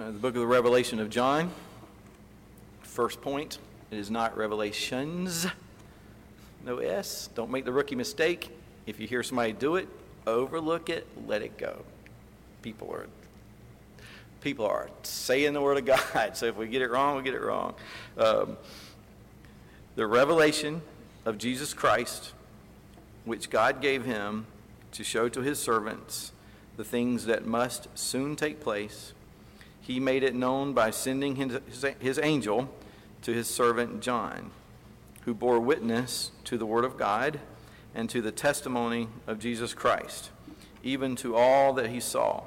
Uh, the book of the Revelation of John. First point it is not revelations. No S. Don't make the rookie mistake. If you hear somebody do it, overlook it, let it go. People are people are saying the word of God. So if we get it wrong, we get it wrong. Um, the revelation of Jesus Christ, which God gave him to show to his servants the things that must soon take place he made it known by sending his, his, angel to his servant John, who bore witness to the Word of God and to the testimony of Jesus Christ, even to all that he saw.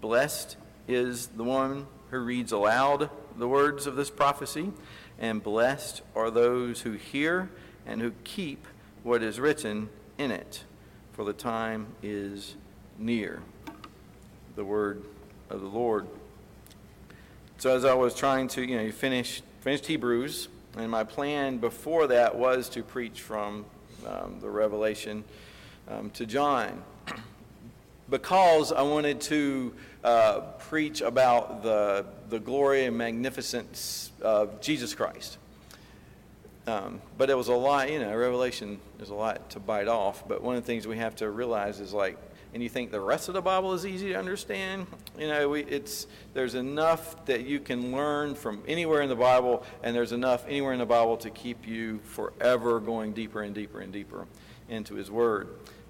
Blessed is the one who reads aloud the words of this prophecy, and blessed are those who hear and who keep what is written in it, for the time is near. The word of the Lord. So as I was trying to, you know, finish finished Hebrews, and my plan before that was to preach from um, the Revelation um, to John, because I wanted to uh, preach about the the glory and magnificence of Jesus Christ. Um, but it was a lot, you know, Revelation is a lot to bite off. But one of the things we have to realize is like and you think the rest of the Bible is easy to understand, you know, we, it's there's enough that you can learn from anywhere in the Bible, and there's enough anywhere in the Bible to keep you forever going deeper and deeper and deeper into His Word.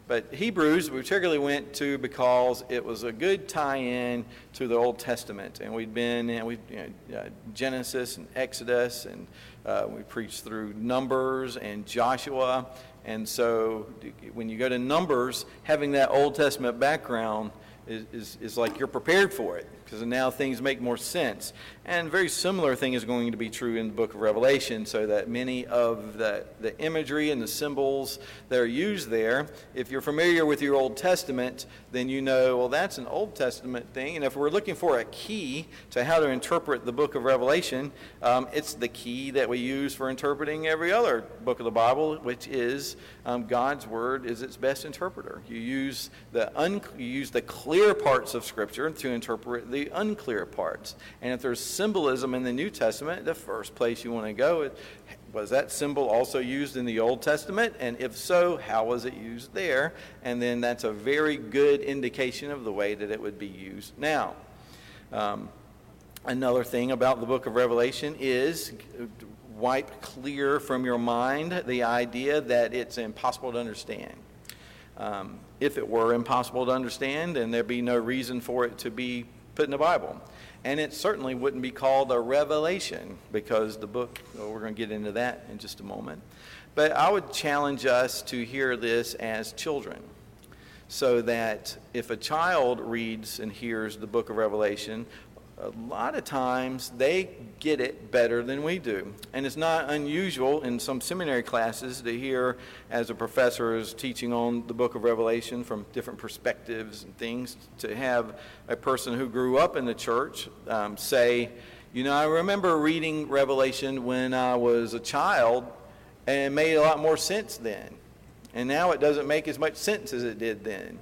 But Hebrews, we particularly went to because it was a good tie-in to the Old Testament, and we'd been in we you know, uh, Genesis and Exodus, and uh, we preached through Numbers and Joshua, and so when you go to Numbers, having that Old Testament background is, is, is like you're prepared for it because now things make more sense. And very similar thing is going to be true in the book of Revelation, so that many of the, the imagery and the symbols that are used there, if you're familiar with your Old Testament, then you know, well, that's an Old Testament thing. And if we're looking for a key to how to interpret the book of Revelation, um, it's the key that we use for interpreting every other book of the Bible, which is um, God's Word is its best interpreter. You use, the un- you use the clear parts of Scripture to interpret the unclear parts. And if there's symbolism in the New Testament, the first place you want to go is was that symbol also used in the Old Testament? And if so, how was it used there? And then that's a very good indication of the way that it would be used now. Um, another thing about the book of Revelation is wipe clear from your mind the idea that it's impossible to understand. Um, if it were impossible to understand, then there'd be no reason for it to be put in the Bible. And it certainly wouldn't be called a revelation because the book, well, we're going to get into that in just a moment. But I would challenge us to hear this as children so that if a child reads and hears the book of Revelation, a lot of times they get it better than we do. And it's not unusual in some seminary classes to hear, as a professor is teaching on the book of Revelation from different perspectives and things, to have a person who grew up in the church um, say, You know, I remember reading Revelation when I was a child, and it made a lot more sense then. And now it doesn't make as much sense as it did then.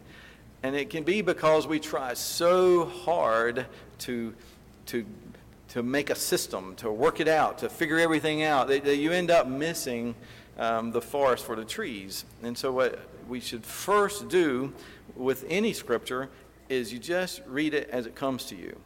And it can be because we try so hard to, to, to make a system, to work it out, to figure everything out, that, that you end up missing um, the forest for the trees. And so, what we should first do with any scripture is you just read it as it comes to you.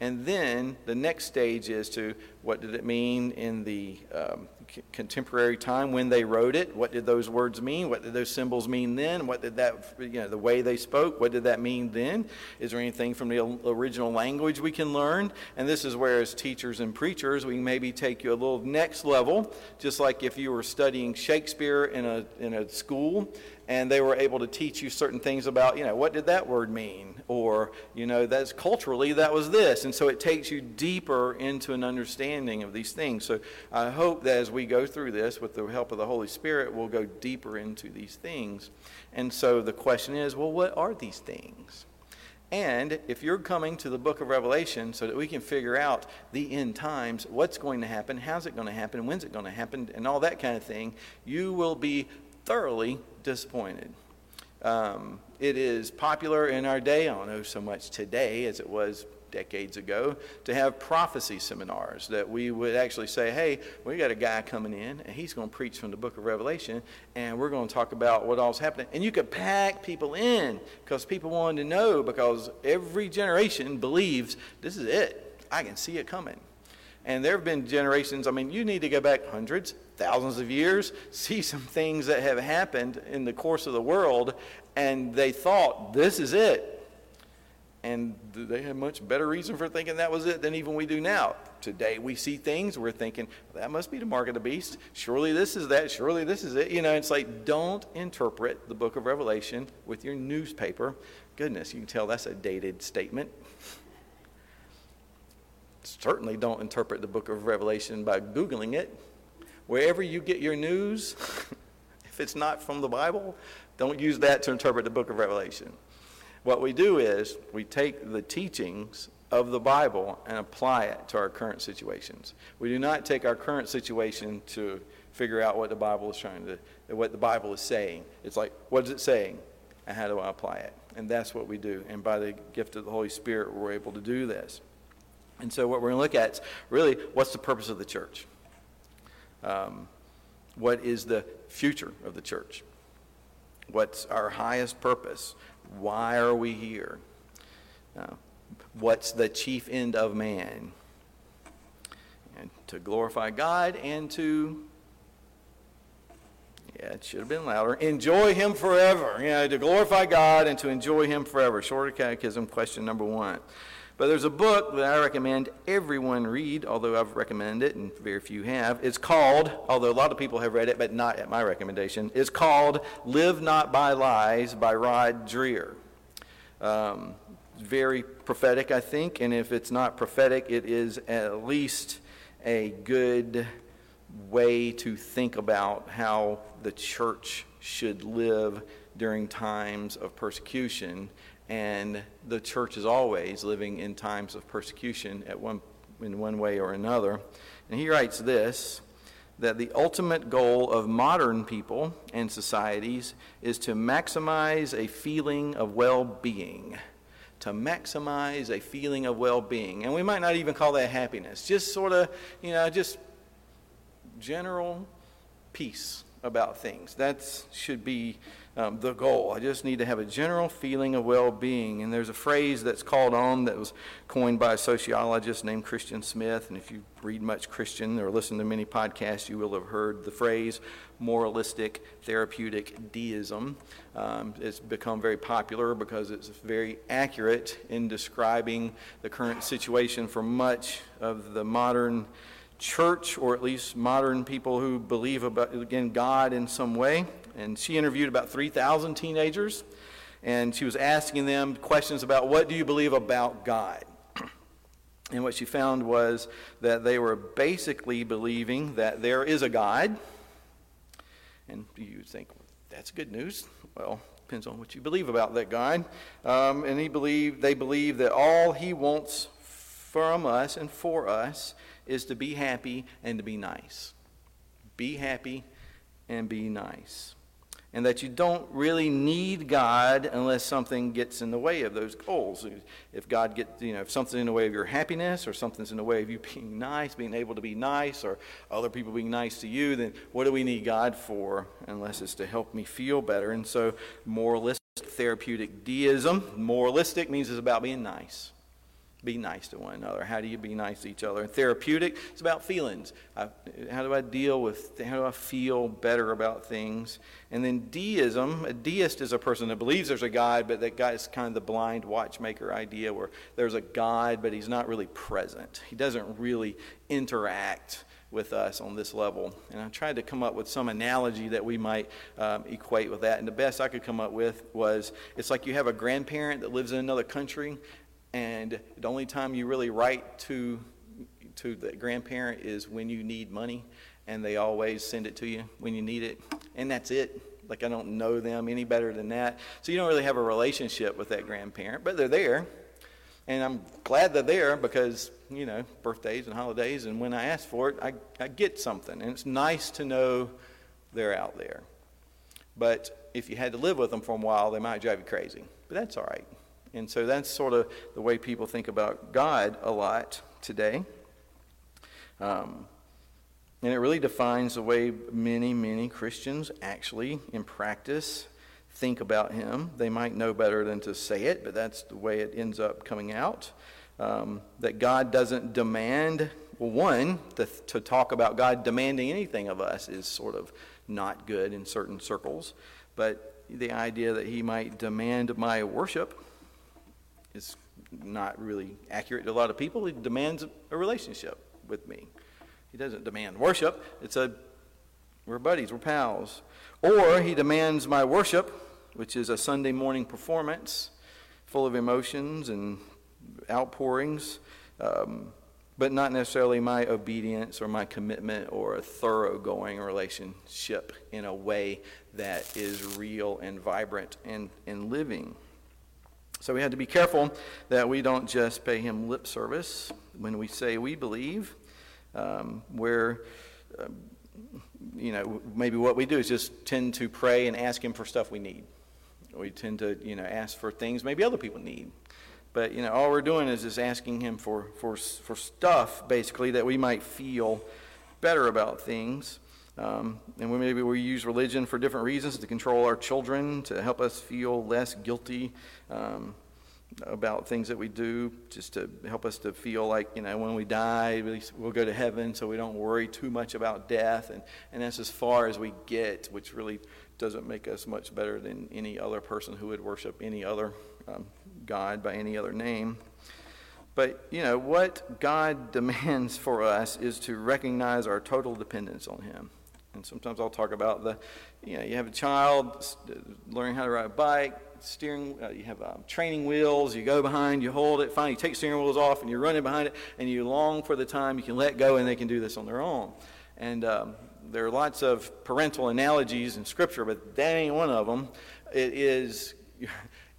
And then the next stage is to what did it mean in the um, contemporary time when they wrote it? What did those words mean? What did those symbols mean then? What did that, you know, the way they spoke, what did that mean then? Is there anything from the original language we can learn? And this is where, as teachers and preachers, we maybe take you a little next level, just like if you were studying Shakespeare in a, in a school and they were able to teach you certain things about, you know, what did that word mean? Or, you know, that's culturally, that was this. And so it takes you deeper into an understanding of these things. So I hope that as we go through this, with the help of the Holy Spirit, we'll go deeper into these things. And so the question is, well, what are these things? And if you're coming to the book of Revelation so that we can figure out the end times, what's going to happen, how's it going to happen, when's it going to happen, and all that kind of thing, you will be thoroughly disappointed. Um, it is popular in our day, I don't know so much today as it was decades ago to have prophecy seminars that we would actually say, hey, we got a guy coming in and he's going to preach from the book of Revelation and we're going to talk about what all's happening. And you could pack people in because people wanted to know because every generation believes this is it. I can see it coming. And there have been generations, I mean, you need to go back hundreds, thousands of years, see some things that have happened in the course of the world, and they thought, this is it. And they had much better reason for thinking that was it than even we do now. Today we see things, we're thinking, that must be the mark of the beast. Surely this is that. Surely this is it. You know, it's like, don't interpret the book of Revelation with your newspaper. Goodness, you can tell that's a dated statement certainly don't interpret the book of Revelation by Googling it. Wherever you get your news, if it's not from the Bible, don't use that to interpret the book of Revelation. What we do is we take the teachings of the Bible and apply it to our current situations. We do not take our current situation to figure out what the Bible is trying to, what the Bible is saying. It's like, what is it saying? And how do I apply it? And that's what we do. And by the gift of the Holy Spirit, we're able to do this. And so, what we're going to look at is really what's the purpose of the church? Um, what is the future of the church? What's our highest purpose? Why are we here? Uh, what's the chief end of man? And to glorify God and to, yeah, it should have been louder, enjoy Him forever. Know, to glorify God and to enjoy Him forever. Shorter Catechism, question number one. But there's a book that I recommend everyone read, although I've recommended it and very few have. It's called, although a lot of people have read it, but not at my recommendation, it's called Live Not by Lies by Rod Dreher. Um, very prophetic, I think, and if it's not prophetic, it is at least a good way to think about how the church should live during times of persecution and the church is always living in times of persecution at one, in one way or another. And he writes this that the ultimate goal of modern people and societies is to maximize a feeling of well being. To maximize a feeling of well being. And we might not even call that happiness, just sort of, you know, just general peace about things. That should be um, the goal. I just need to have a general feeling of well being. And there's a phrase that's called on that was coined by a sociologist named Christian Smith. And if you read much Christian or listen to many podcasts, you will have heard the phrase moralistic therapeutic deism. Um, it's become very popular because it's very accurate in describing the current situation for much of the modern church, or at least modern people who believe about, again, God in some way. And she interviewed about 3,000 teenagers, and she was asking them questions about what do you believe about God? And what she found was that they were basically believing that there is a God. And you think, well, that's good news. Well, depends on what you believe about that God. Um, and he believed, they believe that all he wants from us and for us is to be happy and to be nice. Be happy and be nice. And that you don't really need God unless something gets in the way of those goals. If God gets, you know, if something's in the way of your happiness or something's in the way of you being nice, being able to be nice, or other people being nice to you, then what do we need God for unless it's to help me feel better? And so, moralistic therapeutic deism, moralistic means it's about being nice be nice to one another. How do you be nice to each other? And therapeutic, it's about feelings. How do I deal with, how do I feel better about things? And then deism, a deist is a person that believes there's a God, but that God is kind of the blind watchmaker idea where there's a God, but he's not really present. He doesn't really interact with us on this level. And I tried to come up with some analogy that we might um, equate with that. And the best I could come up with was it's like you have a grandparent that lives in another country and the only time you really write to to the grandparent is when you need money and they always send it to you when you need it and that's it. Like i don't know them any better than that. So you don't really have a relationship with that grandparent but they're there. And i'm glad they're there because you know birthdays and holidays and when i ask for it i, I get something. And it's nice to know they're out there. But if you had to live with them for a while they might drive you crazy. But that's all right And so that's sort of the way people think about God a lot today. Um, and it really defines the way many, many Christians actually, in practice, think about Him. They might know better than to say it, but that's the way it ends up coming out. Um, that God doesn't demand, well, one, to, to talk about God demanding anything of us is sort of not good in certain circles. But the idea that He might demand my worship is not really accurate to a lot of people. He demands a relationship with me. He doesn't demand worship. It's a, we're buddies, we're pals. Or he demands my worship, which is a Sunday morning performance full of emotions and outpourings, um, but not necessarily my obedience or my commitment or a thoroughgoing relationship in a way that is real and vibrant and, and living. So we had to be careful that we don't just pay him lip service when we say we believe, um, where, uh, you know, maybe what we do is just tend to pray and ask him for stuff we need. We tend to, you know, ask for things maybe other people need. But, you know, all we're doing is just asking him for, for, for stuff, basically, that we might feel better about things. Um, and we, maybe we use religion for different reasons to control our children, to help us feel less guilty um, about things that we do, just to help us to feel like, you know, when we die, we'll go to heaven so we don't worry too much about death. And, and that's as far as we get, which really doesn't make us much better than any other person who would worship any other um, God by any other name. But, you know, what God demands for us is to recognize our total dependence on Him. And sometimes I'll talk about the, you know, you have a child learning how to ride a bike, steering, uh, you have um, training wheels, you go behind, you hold it, finally you take steering wheels off and you're running behind it, and you long for the time you can let go and they can do this on their own. And um, there are lots of parental analogies in Scripture, but that ain't one of them. It is,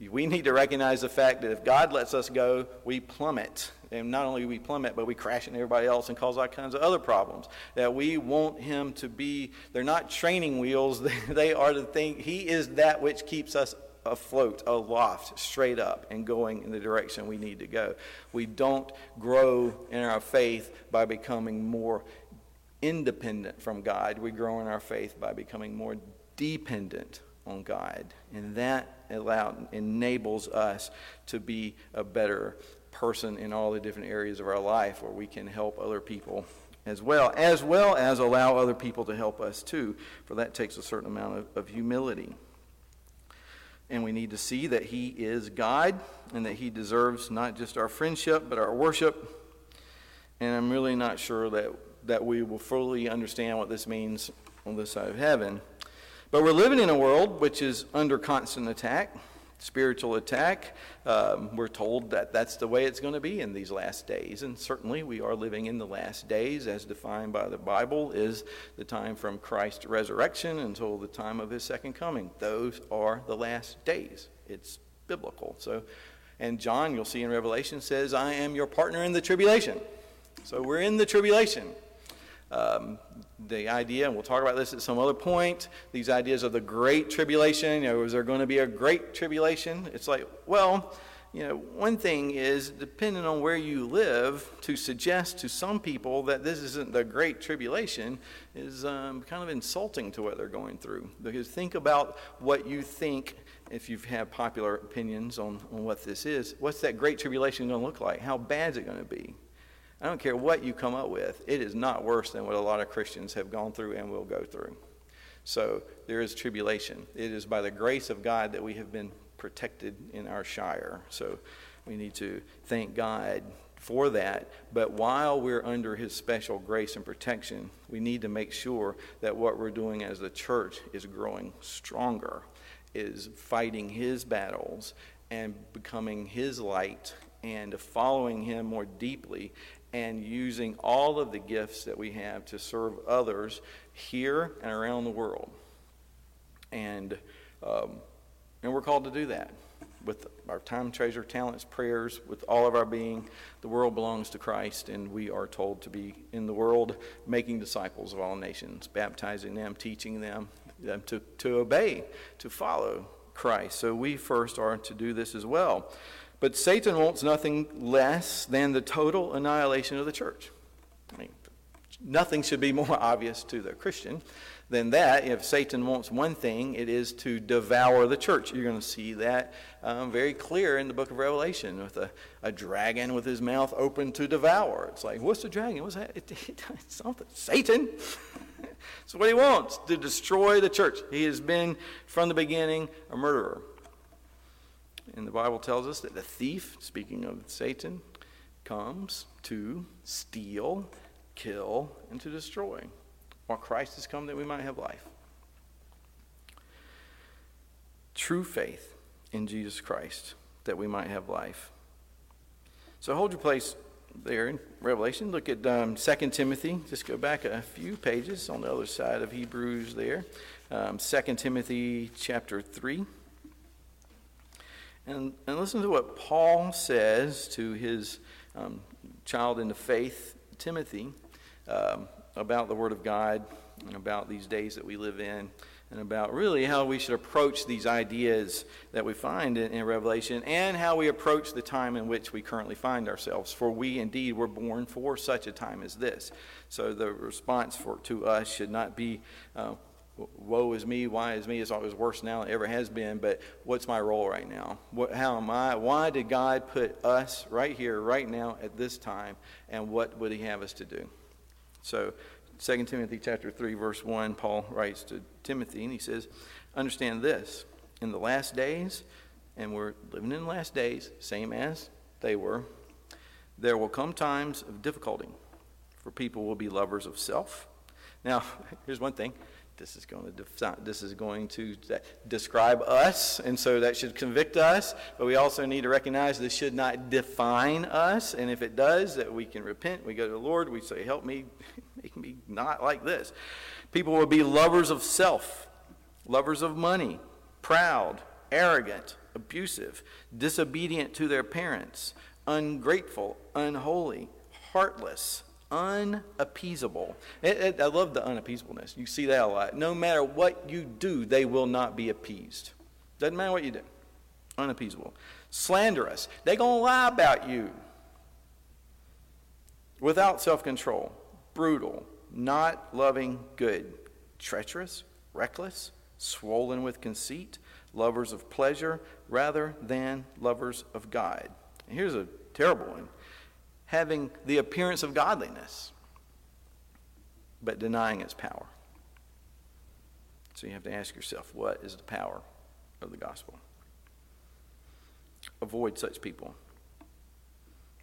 we need to recognize the fact that if God lets us go, we plummet and not only we plummet, but we crash into everybody else and cause all kinds of other problems. That we want him to be, they're not training wheels, they are the thing, he is that which keeps us afloat, aloft, straight up, and going in the direction we need to go. We don't grow in our faith by becoming more independent from God. We grow in our faith by becoming more dependent on God. And that allow, enables us to be a better person in all the different areas of our life where we can help other people as well, as well as allow other people to help us too, for that takes a certain amount of, of humility. And we need to see that He is God and that He deserves not just our friendship, but our worship. And I'm really not sure that, that we will fully understand what this means on this side of heaven. But we're living in a world which is under constant attack spiritual attack. Um, we're told that that's the way it's going to be in these last days. And certainly we are living in the last days, as defined by the Bible, is the time from Christ's resurrection until the time of his second coming. Those are the last days. It's biblical. So, and John, you'll see in Revelation, says, I am your partner in the tribulation. So we're in the tribulation. Um, the idea, and we'll talk about this at some other point, these ideas of the great tribulation. You know, is there going to be a great tribulation? It's like, well, you know, one thing is, depending on where you live, to suggest to some people that this isn't the great tribulation is um, kind of insulting to what they're going through. Because think about what you think, if you have had popular opinions on, on what this is, what's that great tribulation going to look like? How bad is it going to be? I don't care what you come up with, it is not worse than what a lot of Christians have gone through and will go through. So there is tribulation. It is by the grace of God that we have been protected in our shire. So we need to thank God for that. But while we're under His special grace and protection, we need to make sure that what we're doing as the church is growing stronger, is fighting His battles and becoming His light and following Him more deeply and using all of the gifts that we have to serve others here and around the world. And, um, and we're called to do that with our time, treasure, talents, prayers, with all of our being. The world belongs to Christ, and we are told to be in the world making disciples of all nations, baptizing them, teaching them, them to, to obey, to follow Christ. So we first are to do this as well. But Satan wants nothing less than the total annihilation of the church. I mean, nothing should be more obvious to the Christian than that. If Satan wants one thing, it is to devour the church. You're going to see that um, very clear in the book of Revelation with a, a dragon with his mouth open to devour. It's like, what's the dragon? What's that? It, it, it's something. Satan. That's what he wants to destroy the church. He has been, from the beginning, a murderer. And the Bible tells us that the thief, speaking of Satan, comes to steal, kill, and to destroy. While Christ has come that we might have life. True faith in Jesus Christ that we might have life. So hold your place there in Revelation. Look at um, 2 Timothy. Just go back a few pages on the other side of Hebrews there. Um, 2 Timothy chapter 3. And, and listen to what Paul says to his um, child in the faith, Timothy, um, about the Word of God and about these days that we live in and about really how we should approach these ideas that we find in, in, Revelation and how we approach the time in which we currently find ourselves. For we indeed were born for such a time as this. So the response for, to us should not be, uh, woe is me, why is me, it's always worse now than it ever has been, but what's my role right now? What, how am I? Why did God put us right here, right now, at this time, and what would He have us to do? So, 2 Timothy chapter 3, verse 1, Paul writes to Timothy, and he says, Understand this, in the last days, and we're living in the last days, same as they were, there will come times of difficulty, for people will be lovers of self. Now, here's one thing this is going to this is going to describe us and so that should convict us but we also need to recognize this should not define us and if it does that we can repent we go to the lord we say help me make me not like this. People will be lovers of self lovers of money proud arrogant abusive disobedient to their parents ungrateful unholy heartless unappeasable. It, it, I love the unappeasableness. You see that a lot. No matter what you do, they will not be appeased. Doesn't matter what you do. Unappeasable. Slanderous. They're going to lie about you. Without self control. Brutal. Not loving good. Treacherous. Reckless. Swollen with conceit. Lovers of pleasure rather than lovers of God. And here's a terrible one having the appearance of godliness, but denying its power. So you have to ask yourself what is the power of the gospel? Avoid such people.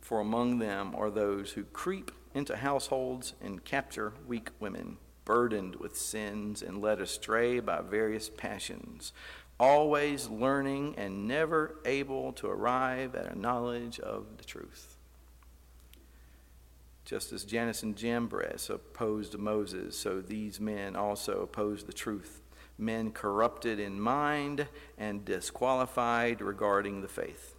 For among them are those who creep into households and capture weak women, burdened with sins and led astray by various passions, always learning and never able to arrive at a knowledge of the truth just as Jannes and Jambres opposed Moses, so these men also opposed the truth. Men corrupted in mind and disqualified regarding the faith.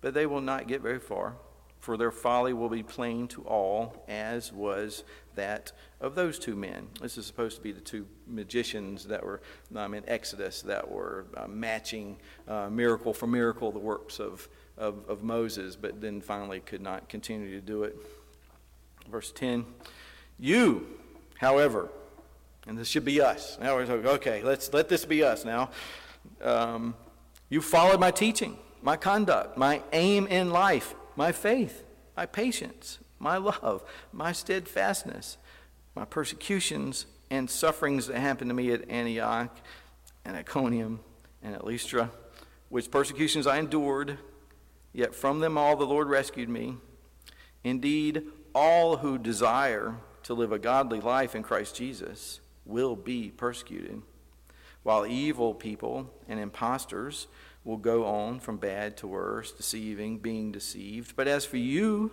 But they will not get very far, for their folly will be plain to all, as was that of those two men. This is supposed to be the two magicians that were um, in Exodus that were uh, matching uh, miracle for miracle the works of, of, of Moses, but then finally could not continue to do it. Verse 10 You, however, and this should be us. Now we're okay, let's let this be us now. Um, you followed my teaching, my conduct, my aim in life, my faith, my patience, my love, my steadfastness, my persecutions and sufferings that happened to me at Antioch and Iconium and at Lystra, which persecutions I endured, yet from them all the Lord rescued me. Indeed, all who desire to live a godly life in Christ Jesus will be persecuted, while evil people and impostors will go on from bad to worse, deceiving, being deceived. But as for you,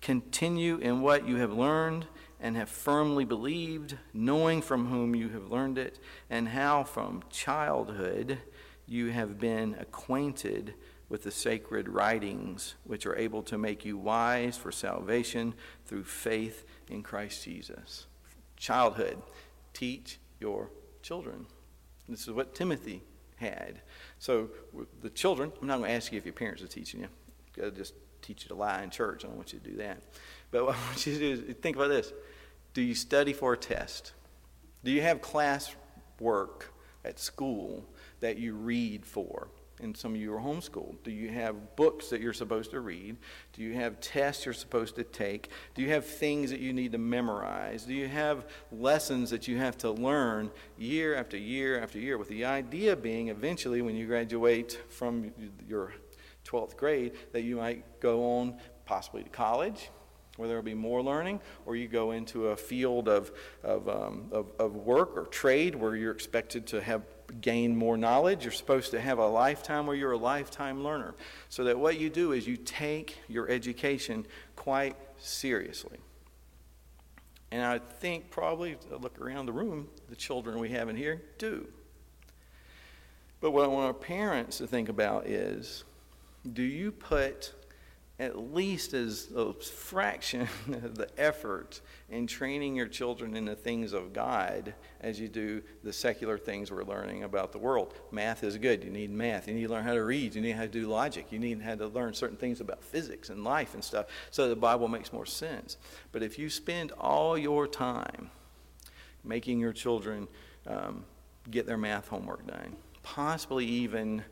continue in what you have learned and have firmly believed, knowing from whom you have learned it, and how from childhood you have been acquainted with the sacred writings, which are able to make you wise for salvation through faith in Christ Jesus. Childhood, teach your children. This is what Timothy had. So the children, I'm not going to ask you if your parents are teaching you. I'll just teach you to lie in church. I don't want you to do that. But what I want you to do is think about this. Do you study for a test? Do you have class work at school that you read for? And some of you are homeschooled? Do you have books that you're supposed to read? Do you have tests you're supposed to take? Do you have things that you need to memorize? Do you have lessons that you have to learn year after year after year? With the idea being eventually, when you graduate from your 12th grade, that you might go on possibly to college where there will be more learning, or you go into a field of, of, um, of, of, work or trade where you're expected to have gain more knowledge. You're supposed to have a lifetime where you're a lifetime learner. So that what you do is you take your education quite seriously. And I think probably, uh, look around the room, the children we have in here do. But what I want our parents to think about is do you put at least as a fraction of the effort in training your children in the things of God as you do the secular things we're learning about the world. Math is good. You need math. You need to learn how to read. You need how to do logic. You need how to learn certain things about physics and life and stuff so the Bible makes more sense. But if you spend all your time making your children um, get their math homework done, possibly even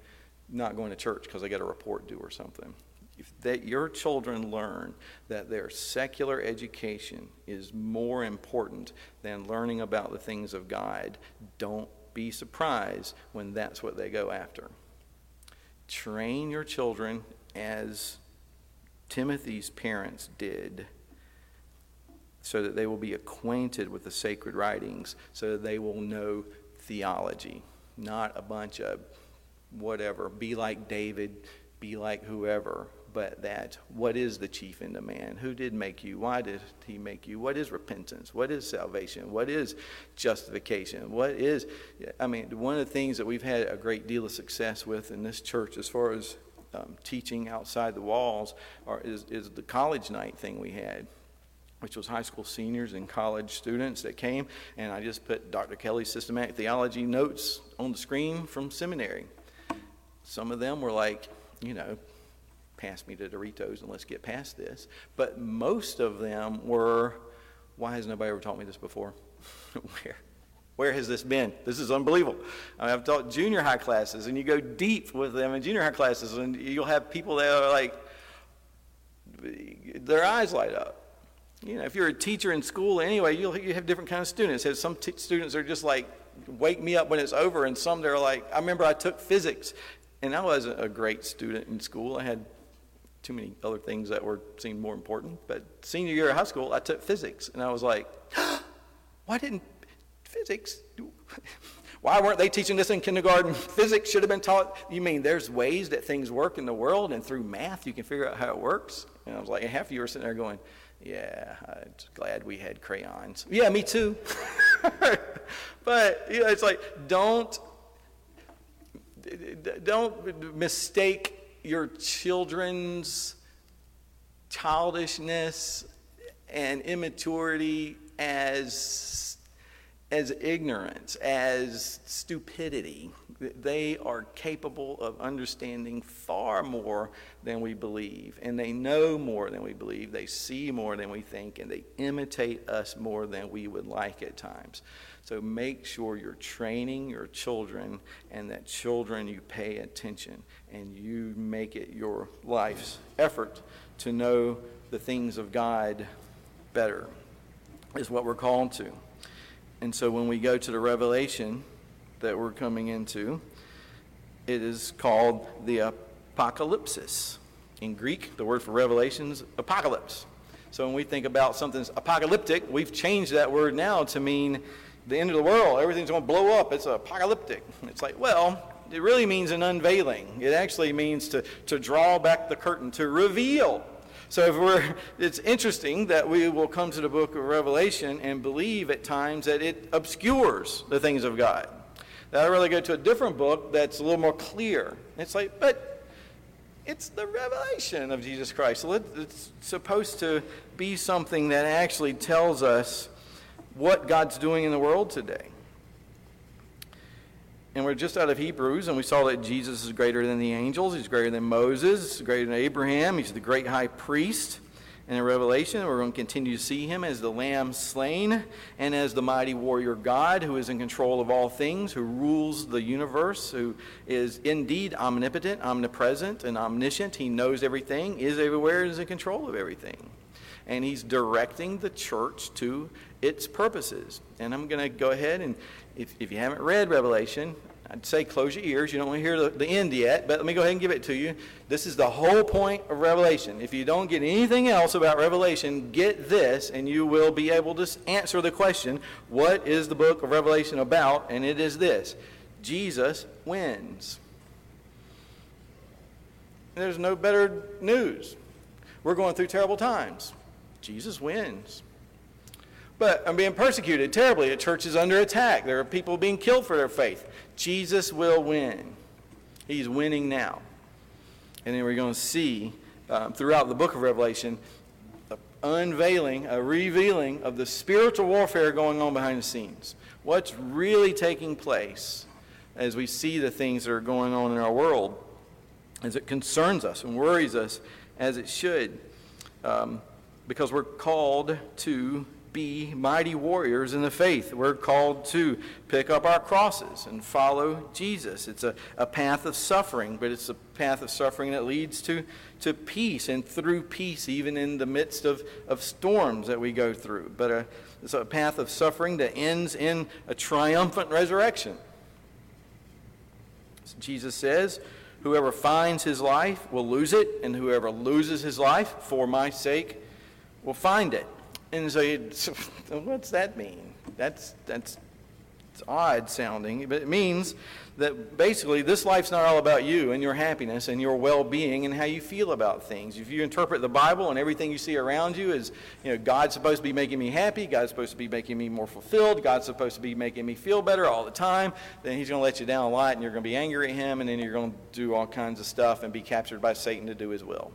not going to church because they got a report due or something if that your children learn that their secular education is more important than learning about the things of God, don't be surprised when that's what they go after. Train your children as Timothy's parents did so that they will be acquainted with the sacred writings, so that they will know theology, not a bunch of whatever. Be like David, be like whoever but that what is the chief end of man? Who did make you? Why did he make you? What is repentance? What is salvation? What is justification? What is, I mean, one of the things that we've had a great deal of success with in this church as far as um, teaching outside the walls are, is, is the college night thing we had which was high school seniors and college students that came, and I just put Dr. Kelly's systematic theology notes on the screen from seminary. Some of them were like, you know, pass me to Doritos and let's get past this. But most of them were, why has nobody ever taught me this before? Where? Where has this been? This is unbelievable. I have taught junior high classes, and you go deep with them in junior high classes, and you'll have people that are like, their eyes light up. You know, if you're a teacher in school anyway, you'll you have different kinds of students. Some t- students are just like, wake me up when it's over, and some they're like, I remember I took physics, and I wasn't a great student in school. I had too many other things that were seemed more important. But senior year of high school, I took physics, and I was like, why didn't physics? why weren't they teaching this in kindergarten? Physics should have been taught. You mean there's ways that things work in the world, and through math you can figure out how it works? And I was like, and half of you were sitting there going, yeah, I'm glad we had crayons. Yeah, me too. but you know, it's like don't don't mistake your children's childishness and immaturity as, as ignorance, as stupidity. They are capable of understanding far more than we believe, and they know more than we believe. They see more than we think, and they imitate us more than we would like at times. So make sure you're training your children and that children you pay attention and you make it your life's effort to know the things of God better, is what we're called to. And so when we go to the revelation that we're coming into, it is called the apocalypsis. In Greek, the word for revelation is apocalypse. So when we think about something's apocalyptic, we've changed that word now to mean the end of the world, everything's going to blow up. It's apocalyptic. It's like, well, it really means an unveiling. It actually means to, to draw back the curtain, to reveal. So if we're, it's interesting that we will come to the book of Revelation and believe at times that it obscures the things of God. That I really go to a different book that's a little more clear. It's like, but it's the revelation of Jesus Christ. It's supposed to be something that actually tells us what God's doing in the world today. And we're just out of Hebrews, and we saw that Jesus is greater than the angels. He's greater than Moses, greater than Abraham. He's the great high priest. And in Revelation, we're going to continue to see him as the Lamb slain and as the mighty warrior God who is in control of all things, who rules the universe, who is indeed omnipotent, omnipresent, and omniscient. He knows everything, is everywhere, is in control of everything. And he's directing the church to its purposes. And I'm going to go ahead and, if, if you haven't read Revelation, I'd say close your ears. You don't want to hear the, the, end yet, but let me go ahead and give it to you. This is the whole point of Revelation. If you don't get anything else about Revelation, get this, and you will be able to answer the question what is the book of Revelation about? And it is this Jesus wins. There's no better news. We're going through terrible times. Jesus wins. But I'm being persecuted terribly. The church is under attack. There are people being killed for their faith. Jesus will win. He's winning now. And then we're going to see um, throughout the book of Revelation unveiling, a revealing of the spiritual warfare going on behind the scenes. What's really taking place as we see the things that are going on in our world as it concerns us and worries us as it should. Um, because we're called to be mighty warriors in the faith. We're called to pick up our crosses and follow Jesus. It's a, a path of suffering, but it's a path of suffering that leads to, to peace and through peace, even in the midst of, of storms that we go through. But a, it's a path of suffering that ends in a triumphant resurrection. As Jesus says, Whoever finds his life will lose it, and whoever loses his life for my sake will find it. And so, you, what's that mean? That's, that's it's odd sounding, but it means that basically this life's not all about you and your happiness and your well-being and how you feel about things. If you interpret the Bible and everything you see around you as, you know, God's supposed to be making me happy, God's supposed to be making me more fulfilled, God's supposed to be making me feel better all the time, then he's going to let you down a lot and you're going to be angry at him and then you're going to do all kinds of stuff and be captured by Satan to do his will.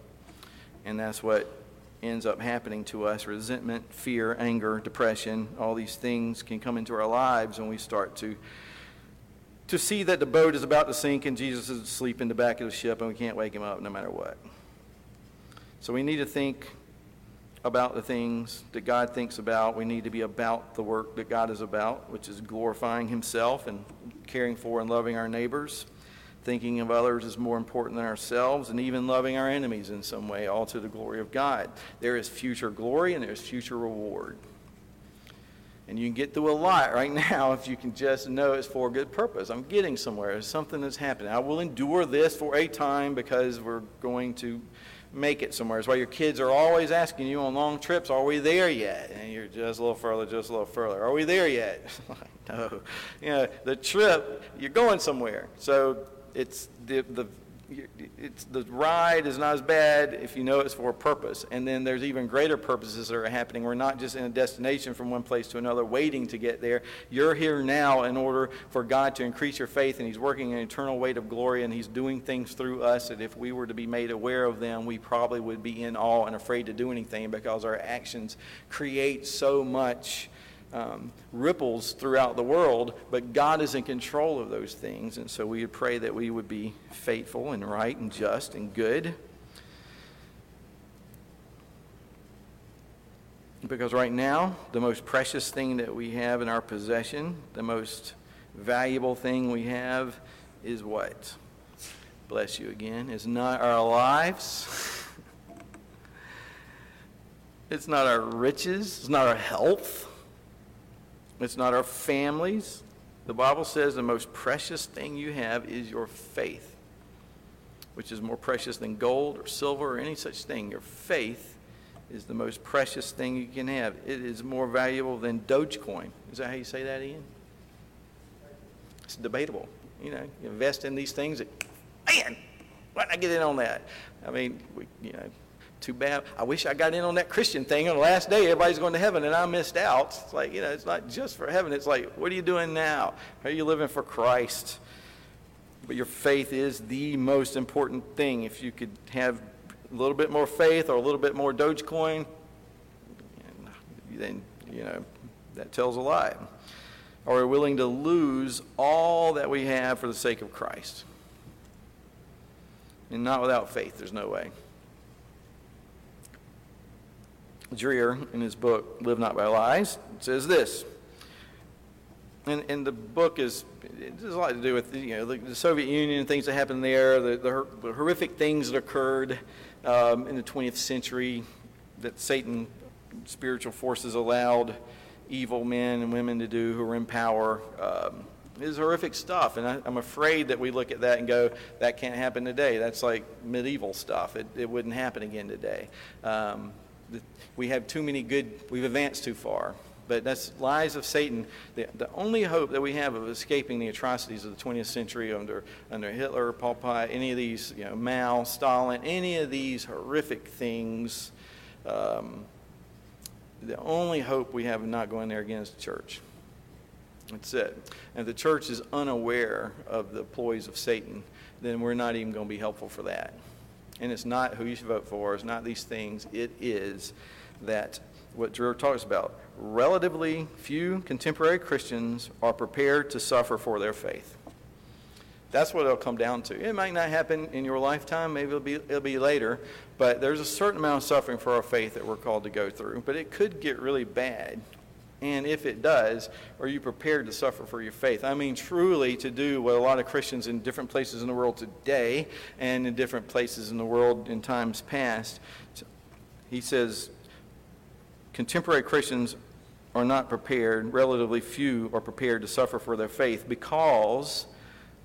And that's what ends up happening to us resentment, fear, anger, depression, all these things can come into our lives when we start to to see that the boat is about to sink and Jesus is asleep in the back of the ship and we can't wake him up no matter what. So we need to think about the things that God thinks about. We need to be about the work that God is about, which is glorifying himself and caring for and loving our neighbors thinking of others is more important than ourselves, and even loving our enemies in some way, all to the glory of God. There is future glory and there's future reward. And you can get through a lot right now if you can just know it's for a good purpose. I'm getting somewhere. There's something that's happening. I will endure this for a time because we're going to make it somewhere. It's why your kids are always asking you on long trips, are we there yet? And you're just a little further, just a little further. Are we there yet? no. You know, the trip, you're going somewhere. So it's the, the it's the ride is not as bad if you know it's for a purpose. And then there's even greater purposes that are happening. We're not just in a destination from one place to another waiting to get there. You're here now in order for God to increase your faith, and He's working an eternal weight of glory, and He's doing things through us that if we were to be made aware of them, we probably would be in awe and afraid to do anything because our actions create so much um, ripples throughout the world, but God is in control of those things. And so we would pray that we would be faithful and right and just and good. Because right now, the most precious thing that we have in our possession, the most valuable thing we have, is what? Bless you again. Is not our lives. it's not our riches. It's not our health. It's not our families. The Bible says the most precious thing you have is your faith, which is more precious than gold or silver or any such thing. Your faith is the most precious thing you can have. It is more valuable than Dogecoin. Is that how you say that, Ian? It's debatable. You know, you invest in these things that, man, why did I get in on that? I mean, we, you know, too bad. I wish I got in on that Christian thing on the last day. Everybody's going to heaven, and I missed out. It's like, you know, it's not just for heaven. It's like, what are you doing now? Are you living for Christ? But your faith is the most important thing. If you could have a little bit more faith or a little bit more Dogecoin, then, you know, that tells a lie. are we willing to lose all that we have for the sake of Christ? And not without faith, there's no way. Dreher, in his book, Live Not by Lies, says this. And, and the book is, it has a lot to do with you know, the, the Soviet Union and things that happened there, the, the, the horrific things that occurred um, in the 20th century that Satan, spiritual forces, allowed evil men and women to do who were in power. Um, is horrific stuff, and I, am afraid that we look at that and go, "That can't happen today." That's like medieval stuff. It, it wouldn't happen again today. Um, we have too many good. We've advanced too far. But that's lies of Satan. The, the only hope that we have of escaping the atrocities of the 20th century under, under Hitler, Pol Pot, any of these, you know, Mao, Stalin, any of these horrific things, um, the only hope we have of not going there again is the church. That's it. And if the church is unaware of the ploys of Satan, then we're not even going to be helpful for that. And it's not who you should vote for, it's not these things. It is that what Drew talks about. Relatively few contemporary Christians are prepared to suffer for their faith. That's what it'll come down to. It might not happen in your lifetime, maybe it'll be, it'll be later, but there's a certain amount of suffering for our faith that we're called to go through. But it could get really bad. And if it does, are you prepared to suffer for your faith? I mean, truly to do what a lot of Christians in different places in the world today and in different places in the world in times past. He says, contemporary Christians are not prepared, relatively few are prepared to suffer for their faith because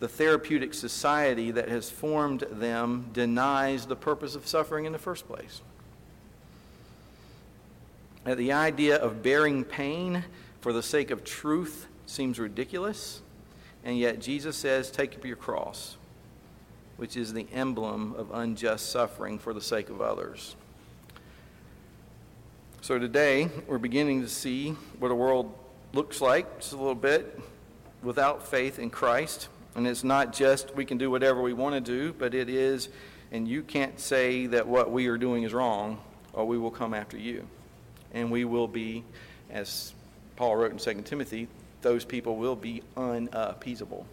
the therapeutic society that has formed them denies the purpose of suffering in the first place. The idea of bearing pain for the sake of truth seems ridiculous, and yet Jesus says, Take up your cross, which is the emblem of unjust suffering for the sake of others. So today, we're beginning to see what a world looks like just a little bit without faith in Christ. And it's not just we can do whatever we want to do, but it is, and you can't say that what we are doing is wrong, or we will come after you. And we will be, as Paul wrote in 2 Timothy, those people will be unappeasable.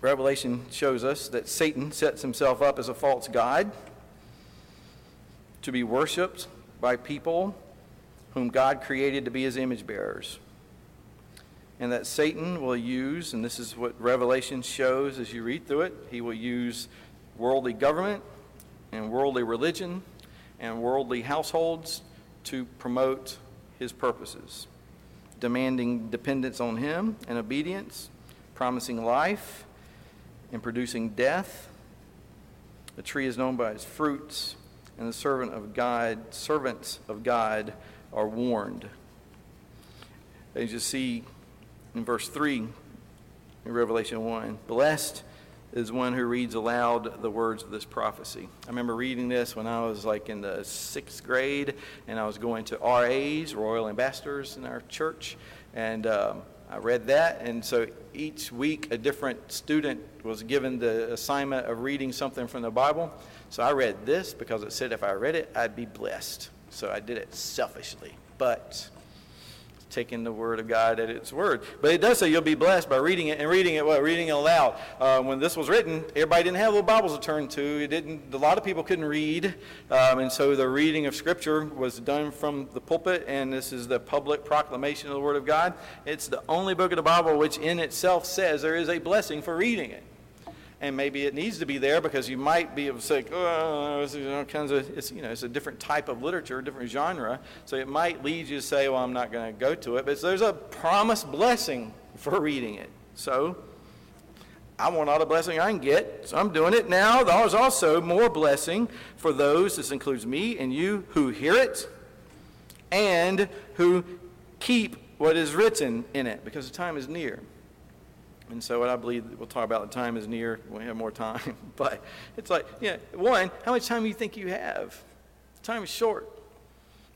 Revelation shows us that Satan sets himself up as a false God to be worshiped by people whom God created to be his image bearers. And that Satan will use, and this is what Revelation shows as you read through it, he will use worldly government and worldly religion and worldly households to promote his purposes, demanding dependence on him and obedience, promising life and producing death. The tree is known by its fruits and the servant of God, servants of God are warned. As you see in verse 3 in Revelation 1, blessed is one who reads aloud the words of this prophecy. I remember reading this when I was like in the sixth grade, and I was going to RAs, Royal Ambassadors, in our church, and um, I read that, and so each week a different student was given the assignment of reading something from the Bible. So I read this because it said if I read it, I'd be blessed. So I did it selfishly. But taking the word of God at its word. But it does say you'll be blessed by reading it and reading it what? Reading it aloud. Uh, when this was written, everybody didn't have little Bibles to turn to. It didn't. A lot of people couldn't read, um, and so the reading of Scripture was done from the pulpit. And this is the public proclamation of the Word of God. It's the only book of the Bible which, in itself, says there is a blessing for reading it and maybe it needs to be there because you might be able to say, oh, it's, know, kinds of, it's, you know, it's a different type of literature, a different genre. So it might lead you to say, well, I'm not going to go to it. But there's a promised blessing for reading it. So I want all the blessing I can get, so I'm doing it now. There's also more blessing for those, this includes me and you, who hear it and who keep what is written in it because the time is near. And so what I believe we'll talk about the time is near we have more time. But it's like, you know, one, how much time do you think you have? Time is short.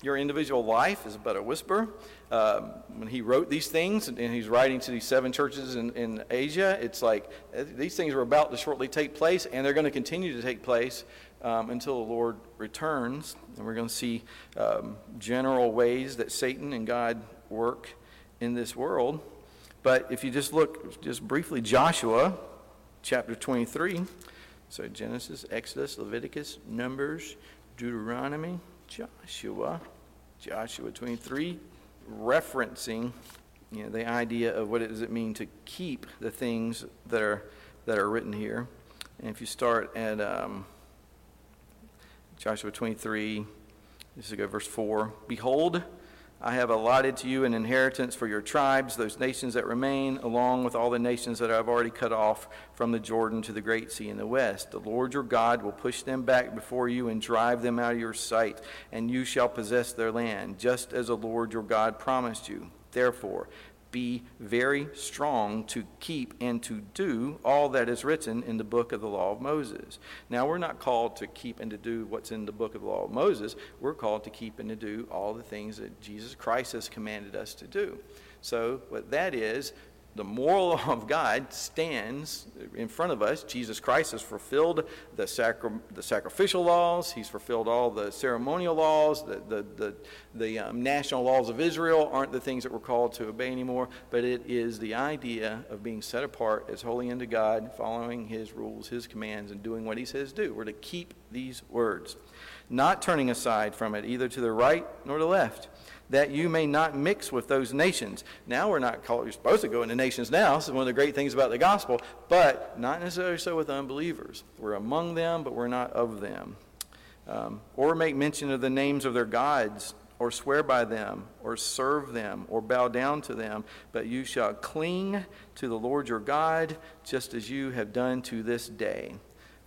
Your individual life is but a whisper. Um, when he wrote these things and, and he's writing to these seven churches in, in Asia, it's like uh, these things are about to shortly take place and they're going to continue to take place um, until the Lord returns. And we're going to see um, general ways that Satan and God work in this world. But if you just look just briefly, Joshua chapter 23. So Genesis, Exodus, Leviticus, Numbers, Deuteronomy, Joshua, Joshua 23, referencing you know, the idea of what does it mean to keep the things that are, that are written here. And if you start at um, Joshua 23, this is go verse 4. Behold, I have allotted to you an inheritance for your tribes, those nations that remain, along with all the nations that I've already cut off from the Jordan to the great sea in the west. The Lord your God will push them back before you and drive them out of your sight, and you shall possess their land, just as the Lord your God promised you. Therefore, be very strong to keep and to do all that is written in the book of the law of Moses. Now, we're not called to keep and to do what's in the book of the law of Moses. We're called to keep and to do all the things that Jesus Christ has commanded us to do. So, what that is, the moral law of God stands in front of us. Jesus Christ has fulfilled the, sacri- the sacrificial laws. He's fulfilled all the ceremonial laws. The, the, the, the um, national laws of Israel aren't the things that we're called to obey anymore, but it is the idea of being set apart as holy unto God, following His rules, His commands, and doing what He says do. We're to keep these words, not turning aside from it either to the right nor to the left that you may not mix with those nations. Now we're not called, you're supposed to go into nations now. This is one of the great things about the gospel, but not necessarily so with unbelievers. We're among them, but we're not of them. Um, or make mention of the names of their gods, or swear by them, or serve them, or bow down to them, but you shall cling to the Lord your God, just as you have done to this day.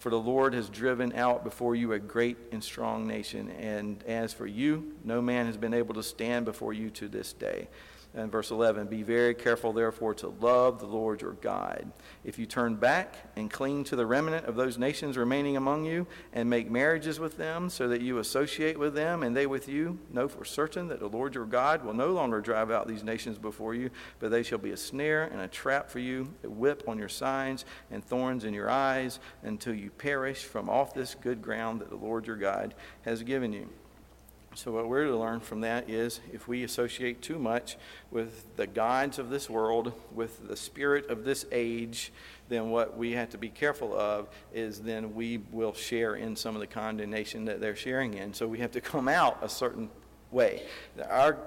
For the Lord has driven out before you a great and strong nation, and as for you, no man has been able to stand before you to this day. And verse 11, be very careful, therefore, to love the Lord your God. If you turn back and cling to the remnant of those nations remaining among you, and make marriages with them, so that you associate with them and they with you, know for certain that the Lord your God will no longer drive out these nations before you, but they shall be a snare and a trap for you, a whip on your sides, and thorns in your eyes, until you perish from off this good ground that the Lord your God has given you. So, what we're to learn from that is if we associate too much with the gods of this world, with the spirit of this age, then what we have to be careful of is then we will share in some of the condemnation that they're sharing in. So, we have to come out a certain way. Our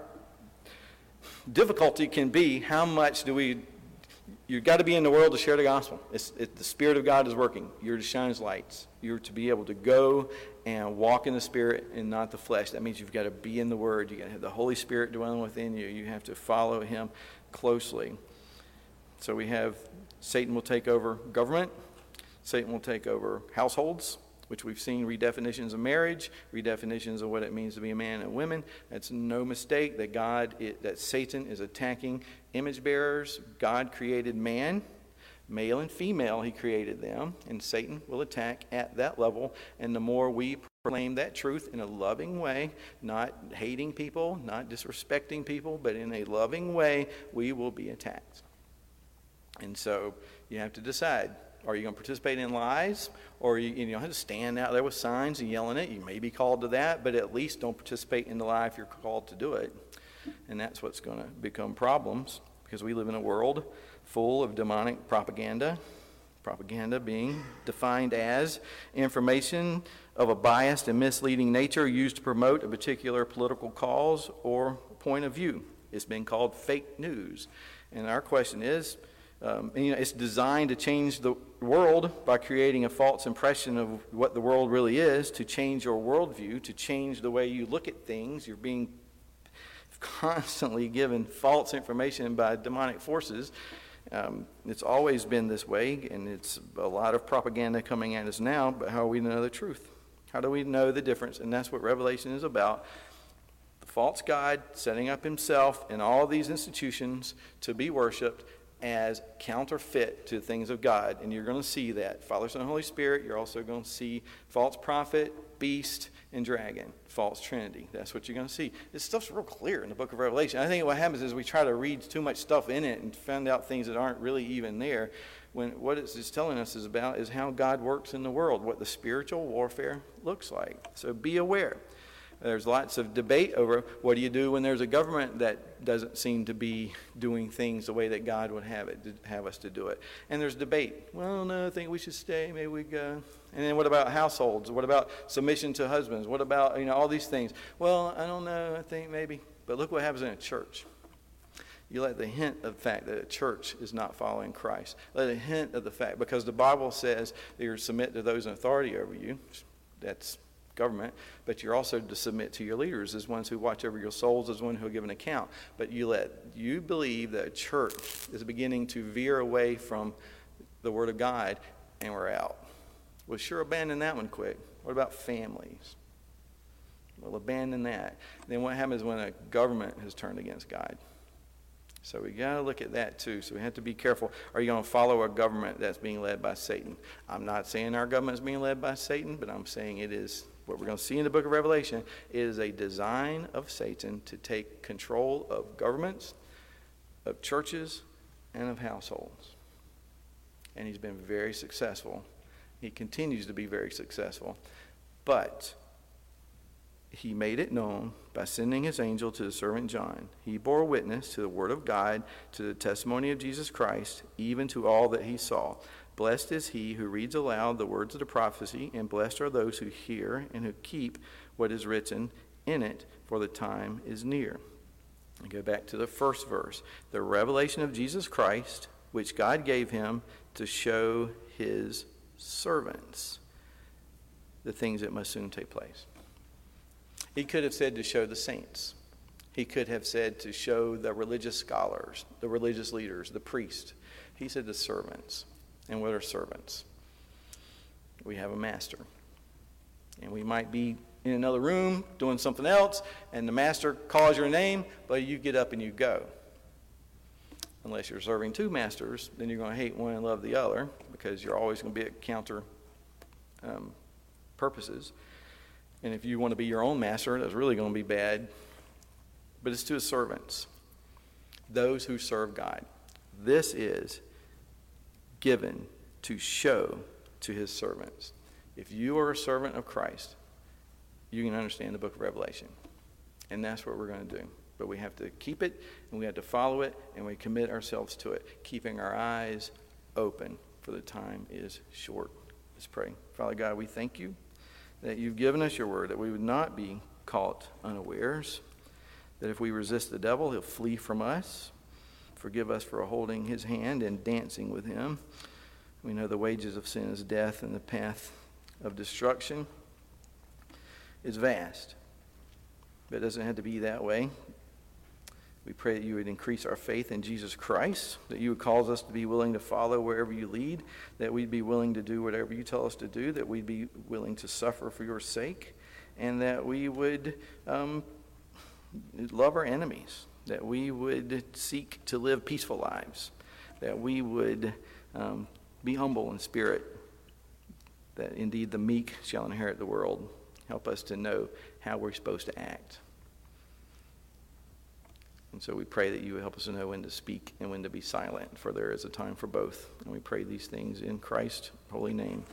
difficulty can be how much do we you've got to be in the world to share the gospel. It's, it, the Spirit of God is working. You're to shine as lights. You're to be able to go and walk in the Spirit and not the flesh. That means you've got to be in the Word. You've got to have the Holy Spirit dwelling within you. You have to follow Him closely. So we have Satan will take over government, Satan will take over households, which we've seen redefinitions of marriage, redefinitions of what it means to be a man and women. It's no mistake that God, it, that Satan is attacking image bearers. God created man Male and female, he created them, and Satan will attack at that level. And the more we proclaim that truth in a loving way, not hating people, not disrespecting people, but in a loving way, we will be attacked. And so you have to decide are you going to participate in lies? Or you, you know, have to stand out there with signs and yelling it. You may be called to that, but at least don't participate in the lie if you're called to do it. And that's what's going to become problems because we live in a world full of demonic propaganda. Propaganda being defined as information of a biased and misleading nature used to promote a particular political cause or point of view. It's been called fake news. And our question is um, you know, it's designed to change the world by creating a false impression of what the world really is, to change your worldview, to change the way you look at things. You're being constantly given false information by demonic forces um, it's always been this way, and it's a lot of propaganda coming at us now, but how do we know the truth? How do we know the difference? And that's what Revelation is about. The false God setting up himself in all these institutions to be worshiped as counterfeit to the things of God. And you're going to see that. Father, Son, Holy Spirit, you're also going to see false prophet, beast, and dragon, false trinity. That's what you're going to see. This stuff's real clear in the book of Revelation. I think what happens is we try to read too much stuff in it and find out things that aren't really even there. When what it's telling us is about is how God works in the world, what the spiritual warfare looks like. So be aware. There's lots of debate over what do you do when there's a government that doesn't seem to be doing things the way that God would have it have us to do it. And there's debate. Well, no, I think we should stay. Maybe we go. And then what about households? What about submission to husbands? What about you know all these things? Well, I don't know. I think maybe. But look what happens in a church. You let the hint of the fact that a church is not following Christ. Let a hint of the fact because the Bible says that you're submit to those in authority over you. That's government, but you're also to submit to your leaders as ones who watch over your souls, as one who will give an account. But you let you believe that church is beginning to veer away from the Word of God, and we're out. We'll sure abandon that one quick. What about families? We'll abandon that. Then what happens when a government has turned against God? So we got to look at that too. So we have to be careful. Are you going to follow a government that's being led by Satan? I'm not saying our government is being led by Satan, but I'm saying it is what we're going to see in the book of Revelation is a design of Satan to take control of governments, of churches, and of households. And he's been very successful. He continues to be very successful. But he made it known by sending his angel to the servant John. He bore witness to the word of God, to the testimony of Jesus Christ, even to all that he saw. Blessed is he who reads aloud the words of the prophecy, and blessed are those who hear and who keep what is written in it, for the time is near. I go back to the first verse. The revelation of Jesus Christ, which God gave him to show his servants the things that must soon take place. He could have said to show the saints. He could have said to show the religious scholars, the religious leaders, the priests. He said the servants. And what are servants? We have a master. And we might be in another room doing something else, and the master calls your name, but you get up and you go. Unless you're serving two masters, then you're going to hate one and love the other because you're always going to be at counter um, purposes. And if you want to be your own master, that's really going to be bad. But it's to his servants, those who serve God. This is given to show to his servants. If you are a servant of Christ, you can understand the book of Revelation. And that's what we're going to do. But we have to keep it, and we have to follow it, and we commit ourselves to it, keeping our eyes open, for the time is short. Let's pray. Father God, we thank you that you've given us your word, that we would not be caught unawares, that if we resist the devil, he'll flee from us. Forgive us for holding his hand and dancing with him. We know the wages of sin is death, and the path of destruction is vast. But it doesn't have to be that way. We pray that you would increase our faith in Jesus Christ, that you would cause us to be willing to follow wherever you lead, that we'd be willing to do whatever you tell us to do, that we'd be willing to suffer for your sake, and that we would um, love our enemies, that we would seek to live peaceful lives, that we would um, be humble in spirit, that indeed the meek shall inherit the world. Help us to know how we're supposed to act. And so we pray that you would help us to know when to speak and when to be silent, for there is a time for both. And we pray these things in Christ's holy name.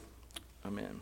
Amen.